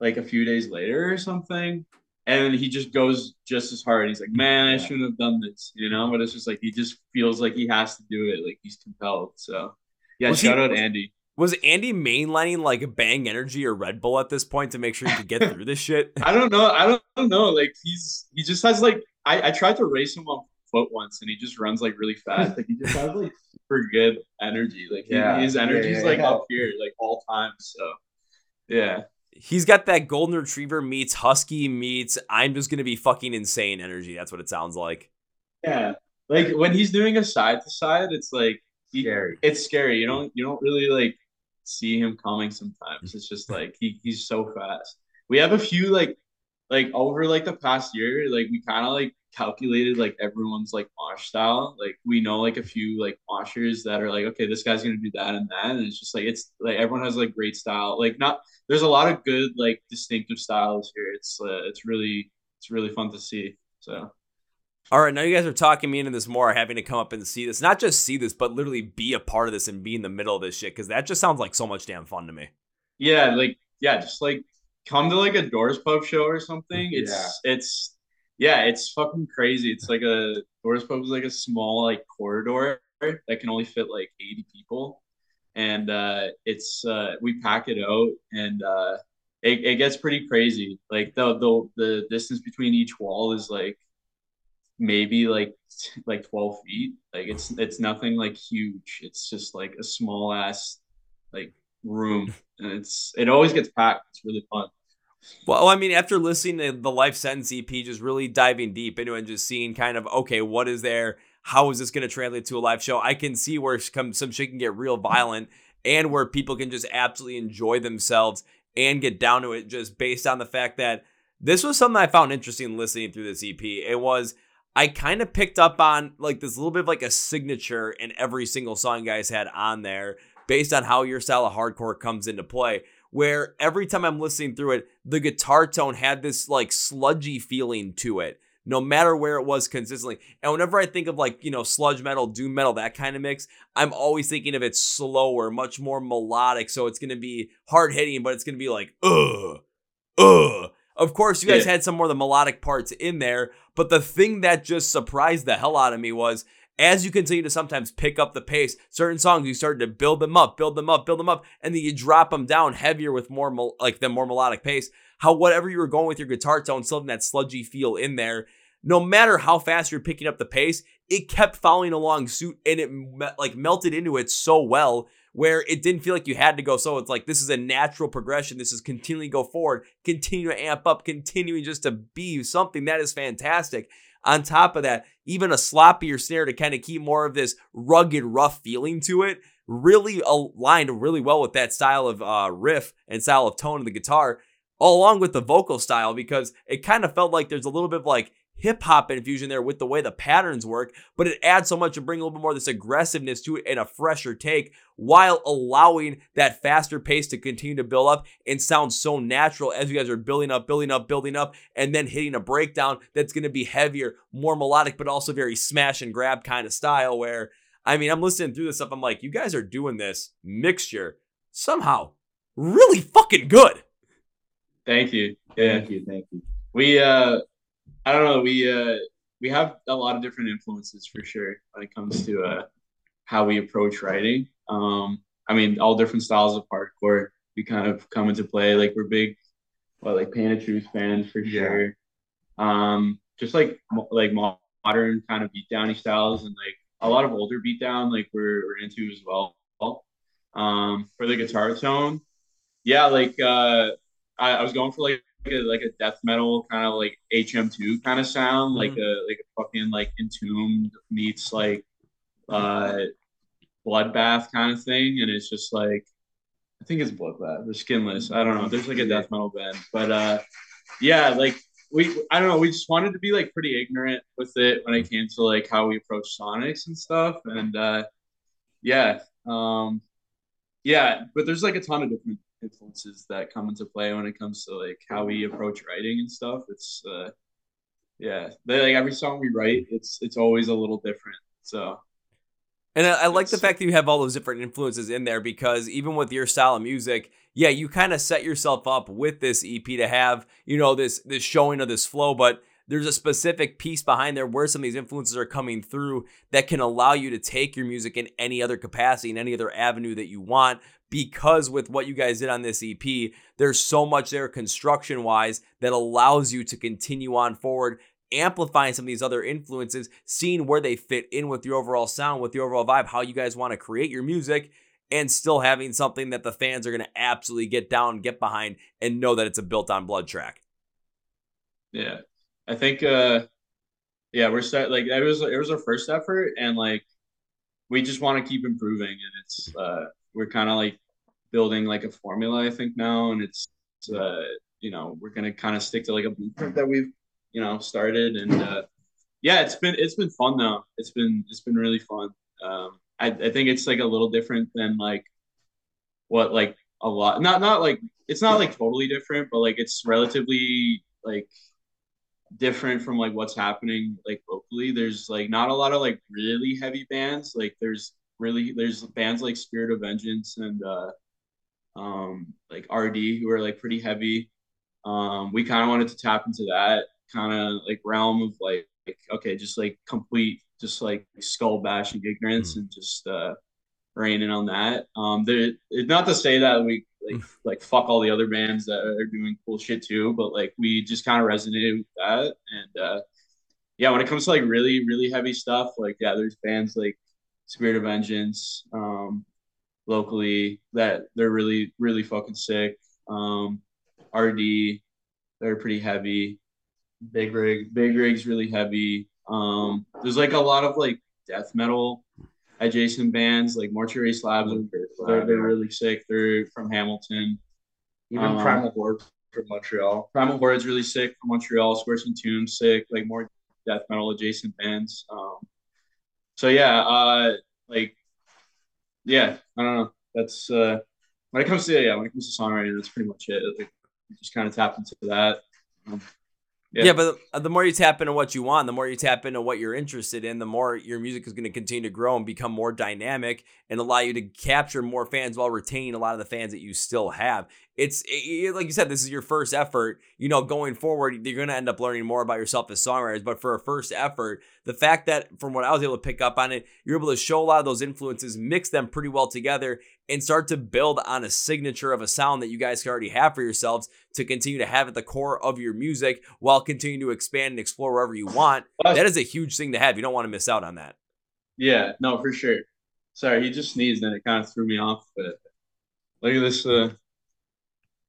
like a few days later or something. And then he just goes just as hard. He's like, "Man, I shouldn't have done this," you know. But it's just like he just feels like he has to do it, like he's compelled. So, yeah, Was he- shout out Andy. Was Andy mainlining like Bang Energy or Red Bull at this point to make sure he could get <laughs> through this shit? I don't know. I don't, I don't know. Like he's he just has like I, I tried to race him on foot once and he just runs like really fast. Like he just has like <laughs> super good energy. Like he- Yeah. his Yeah, energy's yeah, like yeah. up here like all times. So yeah. He's got that golden retriever meets husky meets I'm just gonna be fucking insane energy. That's what it sounds like. Yeah. Like when he's doing a side to side, it's like he, Scary. it's scary. You don't you don't really like see him coming sometimes. It's just like he he's so fast. We have a few like like over like the past year, like we kind of like calculated like everyone's like mosh style. Like we know like a few like moshers that are like, okay, this guy's gonna do that and that, and it's just like it's like everyone has like great style. Like not there's a lot of good like distinctive styles here. It's uh, it's really it's really fun to see. So All right, now you guys are talking me into this more, having to come up and see this. Not just see this, but literally be a part of this and be in the middle of this shit, because that just sounds like so much damn fun to me. Yeah, like yeah, just like come to like a Doors Pub show or something. It's it's yeah, it's fucking crazy. It's like a Doors Pub is like a small like corridor that can only fit like 80 people. And uh it's uh we pack it out and uh it, it gets pretty crazy. Like the the the distance between each wall is like maybe like like 12 feet. Like it's it's nothing like huge. It's just like a small ass like room and it's it always gets packed. It's really fun. Well, I mean, after listening to the Life Sentence EP, just really diving deep into it and just seeing kind of, okay, what is there? How is this going to translate to a live show? I can see where some some shit can get real violent and where people can just absolutely enjoy themselves and get down to it just based on the fact that this was something I found interesting listening through this EP. It was, I kind of picked up on like this little bit of like a signature in every single song you guys had on there based on how your style of hardcore comes into play where every time I'm listening through it, the guitar tone had this like sludgy feeling to it, no matter where it was consistently. And whenever I think of like, you know, sludge metal, doom metal, that kind of mix, I'm always thinking of it slower, much more melodic. So it's going to be hard hitting, but it's going to be like, ugh, ugh. Of course, you guys Yeah. had some more of the melodic parts in there, but the thing that just surprised the hell out of me was as you continue to sometimes pick up the pace, certain songs you started to build them up, build them up, build them up, and then you drop them down heavier with more mel- like the more melodic pace. How whatever you were going with your guitar tone, still having that sludgy feel in there. No matter how fast you're picking up the pace, it kept following along suit, and it me- like melted into it so well where it didn't feel like you had to go. So it's like this is a natural progression. This is continually go forward, continue to amp up, continuing just to be something that is fantastic. On top of that, even a sloppier snare to kind of keep more of this rugged, rough feeling to it really aligned really well with that style of uh, riff and style of tone of the guitar, along with the vocal style, because it kind of felt like there's a little bit of like hip hop infusion there with the way the patterns work, but it adds so much to bring a little bit more of this aggressiveness to it and a fresher take while allowing that faster pace to continue to build up and sound so natural as you guys are building up, building up, building up, and then hitting a breakdown that's going to be heavier, more melodic, but also very smash and grab kind of style where. I mean, I'm listening through this stuff. I'm like, you guys are doing this mixture somehow really fucking good. Thank you. Yeah. Thank you, thank you. We uh I don't know, we uh we have a lot of different influences for sure when it comes to uh how we approach writing. Um I mean all different styles of hardcore we kind of come into play. Like we're big well, like Pain of Truth fans for Yeah. sure. Um just like like modern kind of beatdowny styles and like a lot of older beatdown like we're, we're into as well. Um for the guitar tone, yeah, like uh I, I was going for like a, like a death metal kind of like HM2 kind of sound, like a like a fucking like entombed meets like uh bloodbath kind of thing, and it's just like I think it's bloodbath or skinless. I don't know. There's like a death metal band, but uh yeah, like we I don't know. We just wanted to be like pretty ignorant with it when it came to like how we approach sonics and stuff, and uh yeah, um yeah, but there's like a ton of different influences that come into play when it comes to like how we approach writing and stuff. It's uh yeah, they, like every song we write, it's it's always a little different. So And I, I like the fact that you have all those different influences in there because even with your style of music, yeah, you kind of set yourself up with this EP to have, you know, this this showing of this flow, but there's a specific piece behind there where some of these influences are coming through that can allow you to take your music in any other capacity, in any other avenue that you want. Because with what you guys did on this EP, there's so much there construction wise that allows you to continue on forward amplifying some of these other influences, seeing where they fit in with your overall sound, with your overall vibe, how you guys want to create your music, and still having something that the fans are going to absolutely get down, get behind, and know that it's a built on blood track. yeah, I think uh yeah we're set like it was it was our first effort and like we just want to keep improving and it's uh we're kind of like building like a formula I think now and it's uh you know we're gonna kind of stick to like a blueprint that we've you know started and uh yeah it's been it's been fun though. It's been it's been really fun. Um I, I think it's like a little different than like what like a lot not not like it's not like totally different but like it's relatively like different from like what's happening like locally. There's like not a lot of like really heavy bands. Like there's really there's bands like spirit of vengeance and uh um like rd who are like pretty heavy. Um we kind of wanted to tap into that kind of like realm of like, like okay just like complete just like skull bashing ignorance and just uh raining on that. Um there not to say that we like like fuck all the other bands that are doing cool shit too but like we just kind of resonated with that. And uh yeah when it comes to like really really heavy stuff like yeah there's bands like spirit of vengeance um locally that they're really really fucking sick. Um rd they're pretty heavy. Big rig. big rig's really heavy. Um there's like a lot of like death metal adjacent bands like mortuary slabs they're, they're really sick. They're from hamilton. Even Um, Primal Horde from Montreal. primal horde's really sick from montreal. Squares and tunes sick. Like more death metal adjacent bands. Um so yeah uh like yeah i don't know. That's uh when it comes to yeah when it comes to songwriting that's pretty much it. Like, just kind of tapped into that. Um, Yeah, Yeah. but the, the more you tap into what you want, the more you tap into what you're interested in, the more your music is going to continue to grow and become more dynamic and allow you to capture more fans while retaining a lot of the fans that you still have. It's it, like you said, this is your first effort. You know, going forward, you're going to end up learning more about yourself as songwriters. But for a first effort, the fact that from what I was able to pick up on it, you're able to show a lot of those influences, mix them pretty well together, and start to build on a signature of a sound that you guys can already have for yourselves to continue to have at the core of your music while continuing to expand and explore wherever you want. That is a huge thing to have. You don't want to miss out on that. Yeah, no, for sure. Sorry, he just sneezed and it kind of threw me off. But look at this. Uh,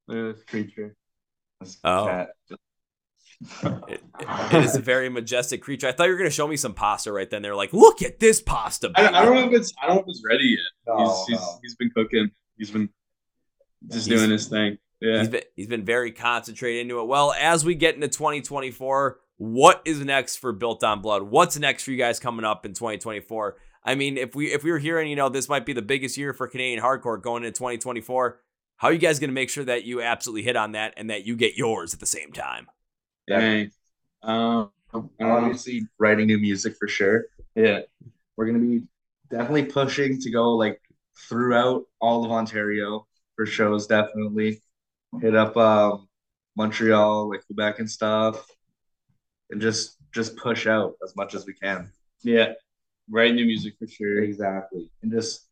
look at this creature. That's Oh. cat. It, it- it is a very majestic creature. I thought you were going to show me some pasta right then. They're like, look at this pasta. I. I don't know if it's I don't know if it's ready yet. No, he's, he's, no. he's been cooking. He's been just He's- doing his thing. Yeah. He's been, he's been very concentrated into it. Well, as we get into 2024, what is next for Built on Blood? What's next for you guys coming up in 2024? I mean, if we if we were hearing, you know, this might be the biggest year for Canadian hardcore going into 2024, how are you guys going to make sure that you absolutely hit on that and that you get yours at the same time? Yeah. Um, I don't know. Obviously, writing new music for sure. Yeah. We're gonna be definitely pushing to go like throughout all of Ontario. for shows. Definitely hit up um, Montreal, like Quebec and stuff, and just just push out as much as we can. Yeah, write new music for sure. Exactly, and just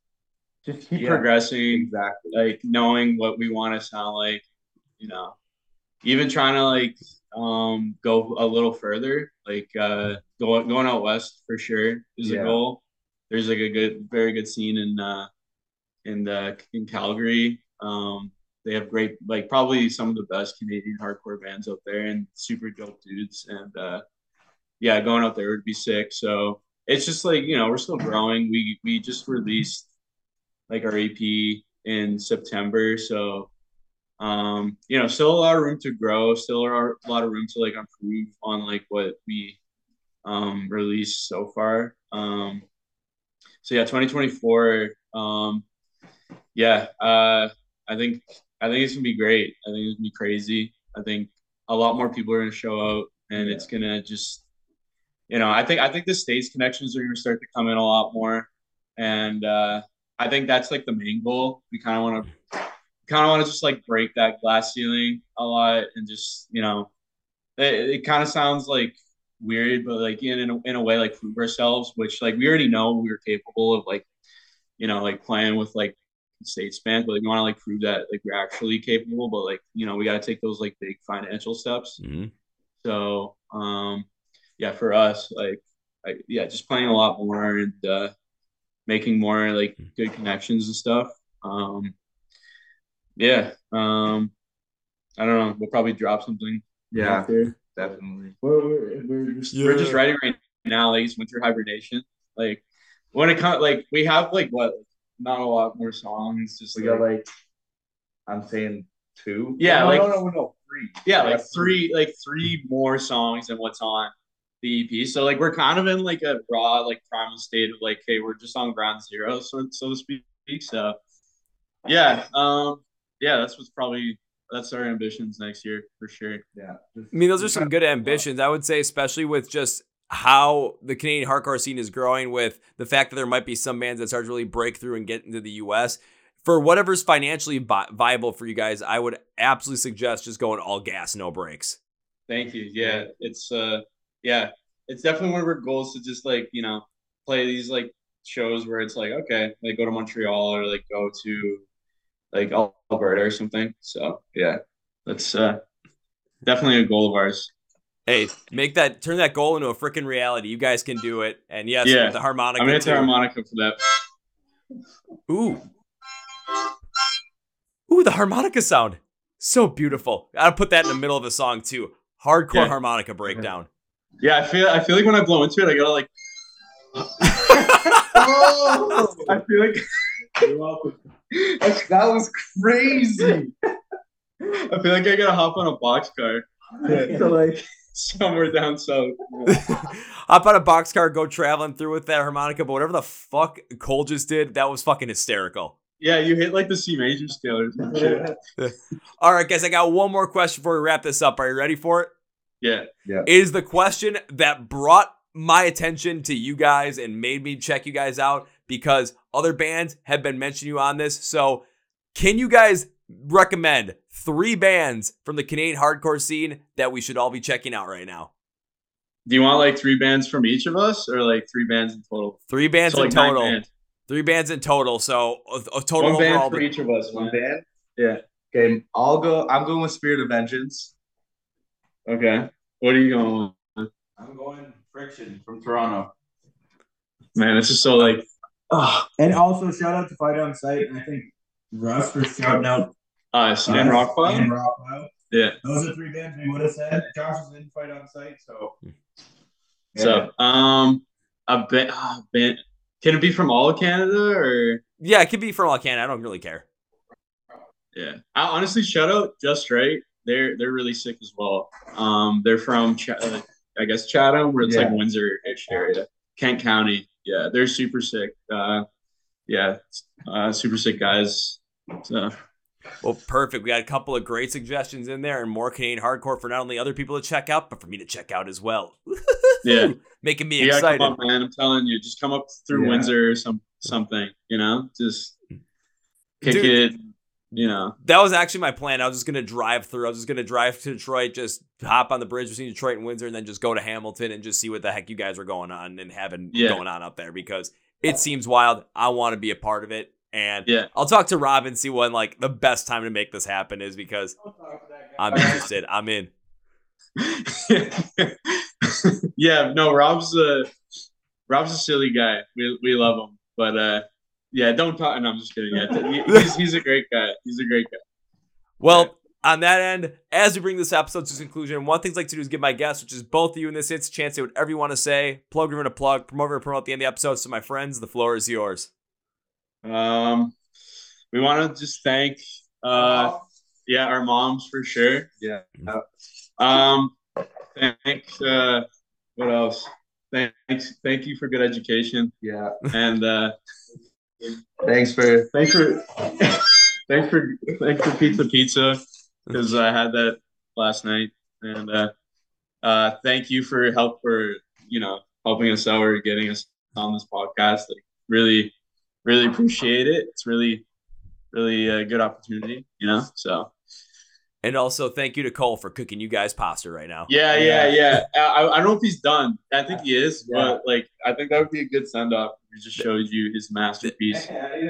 Just keep Yeah. progressing, exactly. like knowing what we want to sound like. You know, even trying to like um go a little further, like uh going going out west for sure is Yeah. a goal. There's like a good, very good scene in uh in the in Calgary. Um, they have great, like probably some of the best Canadian hardcore bands out there, and super dope dudes. And uh, yeah, going out there would be sick. So it's just like you know we're still growing. We we just released like our EP in September, so um, you know still a lot of room to grow. Still a lot of room to like improve on like what we um released so far. Um, so yeah, 2024. Um, yeah, uh, I think I think it's gonna be great. I think it's gonna be crazy. I think a lot more people are gonna show out, and it's gonna just, you know, I think I think the states connections are gonna start to come in a lot more, and uh, I think that's like the main goal. We kind of want to, kind of want to just like break that glass ceiling a lot, and just you know, it, it kind of sounds like weird, but like in in a, in a way like prove ourselves, which like we already know we are capable of like, you know, like playing with like states bands, but like we want to like prove that like we're actually capable, but like you know we got to take those like big financial steps. Mhm. So um, yeah, for us like I, yeah, just playing a lot more and uh, making more like good connections and stuff. Um, yeah, um, I don't know. We'll probably drop something. Yeah, after. definitely. We're, we're, we're just we're just writing right now, like it's winter hibernation. Like when it comes, like we have like what, not a lot more songs. Just We like, got like, I'm saying two. Yeah, no, like- no, no, no, no, three. yeah, like three, like three more songs than what's on the EP. So like we're kind of in like a raw, like primal state of like, hey, we're just on ground zero, so so to speak. So yeah, um, yeah, that's what's probably that's our ambitions next year for sure. Yeah. just- I mean, those are some good ambitions. I would say, especially with just how the Canadian hardcore scene is growing, with the fact that there might be some bands that start to really break through and get into the U.S. For whatever's financially vi- viable for you guys, I would absolutely suggest just going all gas, no brakes. Thank you. Yeah, it's uh yeah, it's definitely one of our goals to just like, you know, play these like shows where it's like, okay, like go to Montreal or like go to like Alberta or something. So yeah, that's uh definitely a goal of ours. Hey, make that turn that goal into a freaking reality. You guys can do it. And yes, Yeah. the harmonica. I'm gonna hit the harmonica for that. Ooh. Ooh, the harmonica sound. So beautiful. Gotta put that in the middle of the song too. Hardcore Yeah. harmonica breakdown. Yeah, I feel I feel like when I blow into it, I gotta like <laughs> Oh, I feel like You're welcome. that was crazy. I feel like I gotta hop on a boxcar to <laughs> like somewhere down south. <laughs> Hop on a boxcar, go traveling through with that harmonica, but whatever the fuck Kole just did, that was fucking hysterical. Yeah, you hit like the C major scale or some shit. All right, guys, I got one more question before we wrap this up. Are you ready for it? Yeah. Yeah. It is the question that brought my attention to you guys and made me check you guys out because other bands have been mentioning you on this. So, can you guys recommend three bands from the Canadian hardcore scene that we should all be checking out right now? Do you want like three bands from each of us, or like three bands in total? Three bands So, in like, total. bands. Three bands in total. So, a, a total One band overall. for each of us. One man. band. Yeah. Okay, I'll go. I'm going with Spirit of Vengeance. Okay. What are you going with? I'm going Friction from Toronto. Man, this is so like. Oh, And also shout out to Fight on Site, and I think Rust for shouting out us and us Rockpile. and Rockpile. Yeah. Those are three bands we would have said. Josh was in Fight on Site, so So, um, a band, uh, band. Can it be from all of Canada or? Yeah, it could be from all Canada. I don't really care. Yeah. I honestly shout out Just Right. They're they're really sick as well. Um, they're from Ch- uh, I guess Chatham, where it's like Windsor-ish area, Kent County. Yeah, they're super sick. Uh, yeah, uh, super sick guys. So Well, perfect. We got a couple of great suggestions in there and more Canadian hardcore for not only other people to check out, but for me to check out as well. <laughs> Yeah. Making me gotta excited. come up, man. I'm telling you, just come up through Yeah. Windsor or some something. You know, just kick Dude. it. You know. That was actually my plan. I was just gonna drive through. I was just gonna drive to Detroit, just hop on the bridge between Detroit and Windsor, and then just go to Hamilton and just see what the heck you guys were going on and having Yeah. going on up there because it seems wild. I want to be a part of it, and Yeah. I'll talk to Rob and see when like the best time to make this happen is because I'm interested. I'm in. <laughs> yeah, no, Rob's a Rob's a silly guy. We we love him, but uh, yeah, don't talk. No, I'm just kidding. Yeah, <laughs> he's he's a great guy. He's a great guy. Well, on that end, as we bring this episode to its conclusion, one thing I'd like to do is give my guests, which is both of you in this instance, a chance to say whatever you want to say. Plug over to plug, promote or promote at the end of the episode. So, my friends, the floor is yours. Um, we want to just thank uh, yeah, our moms for sure. Yeah. Um, thank uh, what else? Thanks, thank you for good education Yeah. and uh, Thanks for thanks for thanks for thanks for pizza pizza because I had that last night and uh, uh, thank you for help for you know helping us out or getting us on this podcast. Like really, really appreciate it. It's really, really a good opportunity. You know, so And also, thank you to Kole for cooking you guys pasta right now. yeah, yeah, yeah. I, I don't know if he's done. I think he is, Yeah. but like I think that would be a good send off. He just showed you his masterpiece.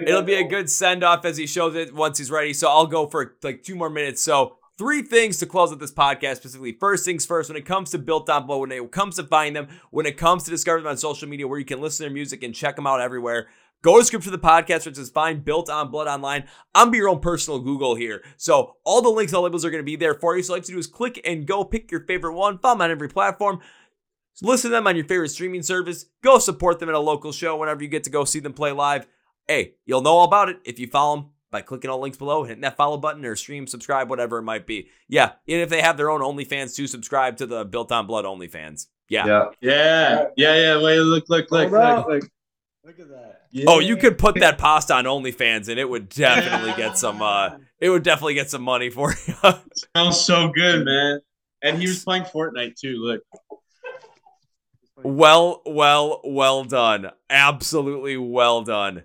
It'll be a good send off as he shows it once he's ready. So, I'll go for like two more minutes. So, three things to close out this podcast specifically. First things first, when it comes to Built on Blood, when it comes to finding them, when it comes to discovering them on social media where you can listen to their music and check them out everywhere. Go to script for the podcast, which is find Built on Blood online. I'm be your own personal Google here. So all the links, all the labels are going to be there for you. So all you have to do is click and go pick your favorite one. Follow them on every platform. Listen to them on your favorite streaming service. Go support them at a local show whenever you get to go see them play live. Hey, you'll know all about it if you follow them by clicking all links below, hitting that follow button or stream, subscribe, whatever it might be. Yeah, and if they have their own OnlyFans too, subscribe to the Built on Blood OnlyFans. Yeah. yeah. Yeah, yeah, yeah. Wait, look, look, look, look. Look, look at that. Oh, you could put that pasta on OnlyFans and it would definitely get some uh <laughs> it would definitely get some money for you. <laughs> sounds so good, man. And he was playing Fortnite too. Look. well, well, well done. Absolutely well done.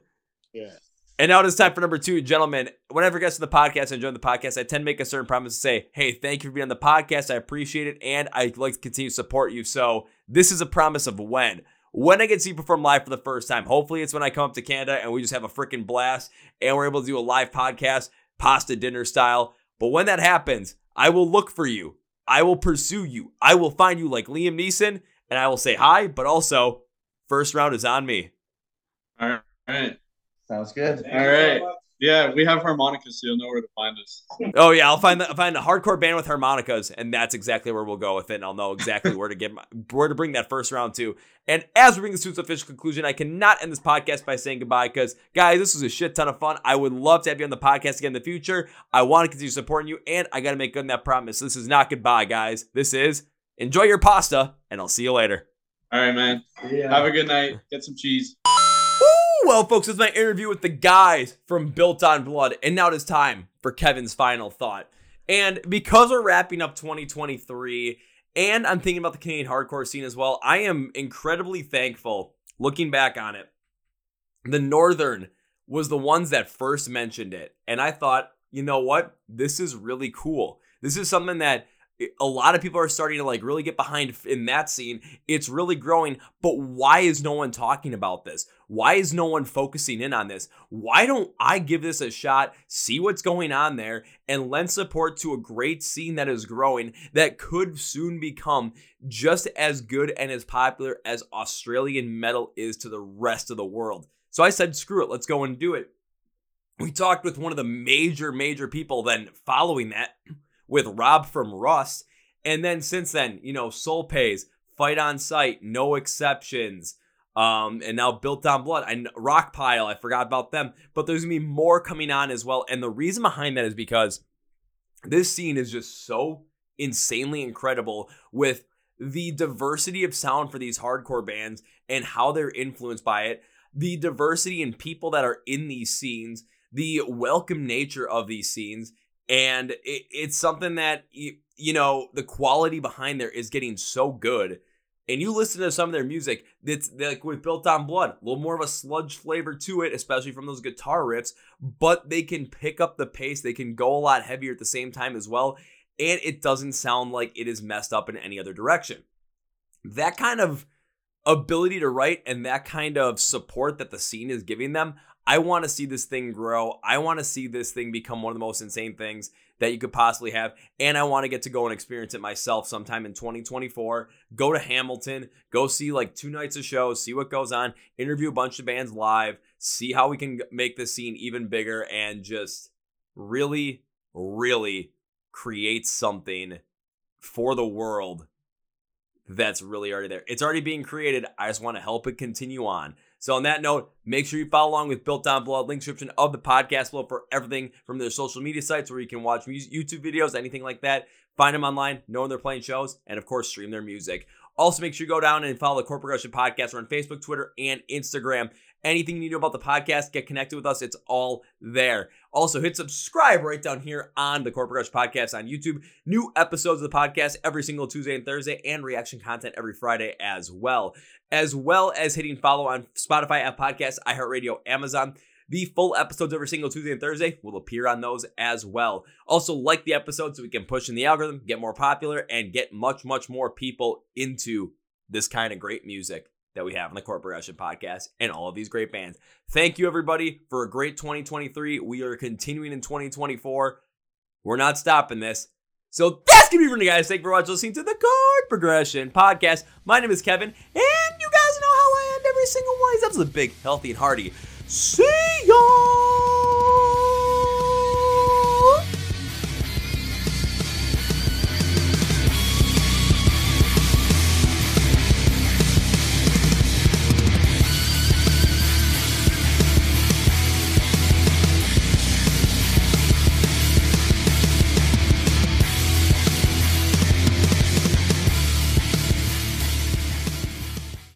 Yeah. And now it is time for number two, gentlemen. Whenever guests get to the podcast and join the podcast, I tend to make a certain promise to say, "Hey, thank you for being on the podcast. I appreciate it, and I'd like to continue to support you." So this is a promise of when. When I get to see you perform live for the first time, hopefully it's when I come up to Canada and we just have a freaking blast and we're able to do a live podcast, pasta dinner style. But when that happens, I will look for you. I will pursue you. I will find you like Liam Neeson, and I will say hi. But also, first round is on me. All right. Sounds good. All right. Yeah, we have harmonicas, so you'll know where to find us. Oh yeah, I'll find the, I'll find a hardcore band with harmonicas, and that's exactly where we'll go with it. And I'll know exactly where to get my, where to bring that first round to. And as we bring this to its official conclusion, I cannot end this podcast by saying goodbye because guys, this was a shit ton of fun. I would love to have you on the podcast again in the future. I want to continue supporting you, and I got to make good on that promise. This is not goodbye, guys. This is enjoy your pasta, and I'll see you later. All right, man. Yeah. Have a good night. Get some cheese. Well, folks, it's my interview with the guys from Built on Blood, and now it is time for Kevin's final thought. And because we're wrapping up 2023, and I'm thinking about the Canadian hardcore scene as well, I am incredibly thankful looking back on it. The Northern was the ones that first mentioned it, and I thought, you know what? This is really cool. This is something that a lot of people are starting to like really get behind in that scene. It's really growing, but why is no one talking about this? Why is no one focusing in on this? Why don't I give this a shot, see what's going on there, and lend support to a great scene that is growing that could soon become just as good and as popular as Australian metal is to the rest of the world? So I said, screw it, let's go and do it. We talked with one of the major, major people then following that with Rob from Rust. And then since then, you know, Soul Pays, Fight on Sight, No Exceptions, um, and now Built on Blood and Rock Pile. I forgot about them, but there's gonna be more coming on as well. And the reason behind that is because this scene is just so insanely incredible with the diversity of sound for these hardcore bands and how they're influenced by it, the diversity in people that are in these scenes, the welcome nature of these scenes, and it, it's something that you, you know the quality behind there is getting so good and you listen to some of their music that's like with Built on Blood, a little more of a sludge flavor to it, especially from those guitar riffs, but they can pick up the pace, they can go a lot heavier at the same time as well, and it doesn't sound like it is messed up in any other direction. That kind of ability to write and that kind of support that the scene is giving them, I want to see this thing grow. I want to see this thing become one of the most insane things that you could possibly have. And I want to get to go and experience it myself sometime in 2024. Go to Hamilton, go see like two nights of shows, see what goes on, interview a bunch of bands live, see how we can make this scene even bigger, and just really, really create something for the world that's really already there. It's already being created. I just want to help it continue on. So on that note, make sure you follow along with Built on Blood. Link description of the podcast below for everything from their social media sites where you can watch YouTube videos, anything like that. Find them online, know when they're playing shows, and of course, stream their music. Also, make sure you go down and follow the Chord Progression Podcast. We're on Facebook, Twitter, and Instagram. Anything you need to know about the podcast, get connected with us. It's all there. Also, hit subscribe right down here on the Chord Progression Podcast on YouTube. New episodes of the podcast every single Tuesday and Thursday, and reaction content every Friday as well. As well as hitting follow on Spotify, Apple Podcasts, iHeartRadio, Amazon. The full episodes every single Tuesday and Thursday will appear on those as well. Also, like the episode so we can push in the algorithm, get more popular, and get much, much more people into this kind of great music that we have on the Chord Progression Podcast and all of these great bands. Thank you, everybody, for a great 2023. We are continuing in 2024. We're not stopping this. So that's gonna be for the guys. Thank you for watching, listening to the Chord Progression Podcast. My name is Kevin, and you guys know how I end every single one of these episodes. Big, healthy, and hearty. See y'all.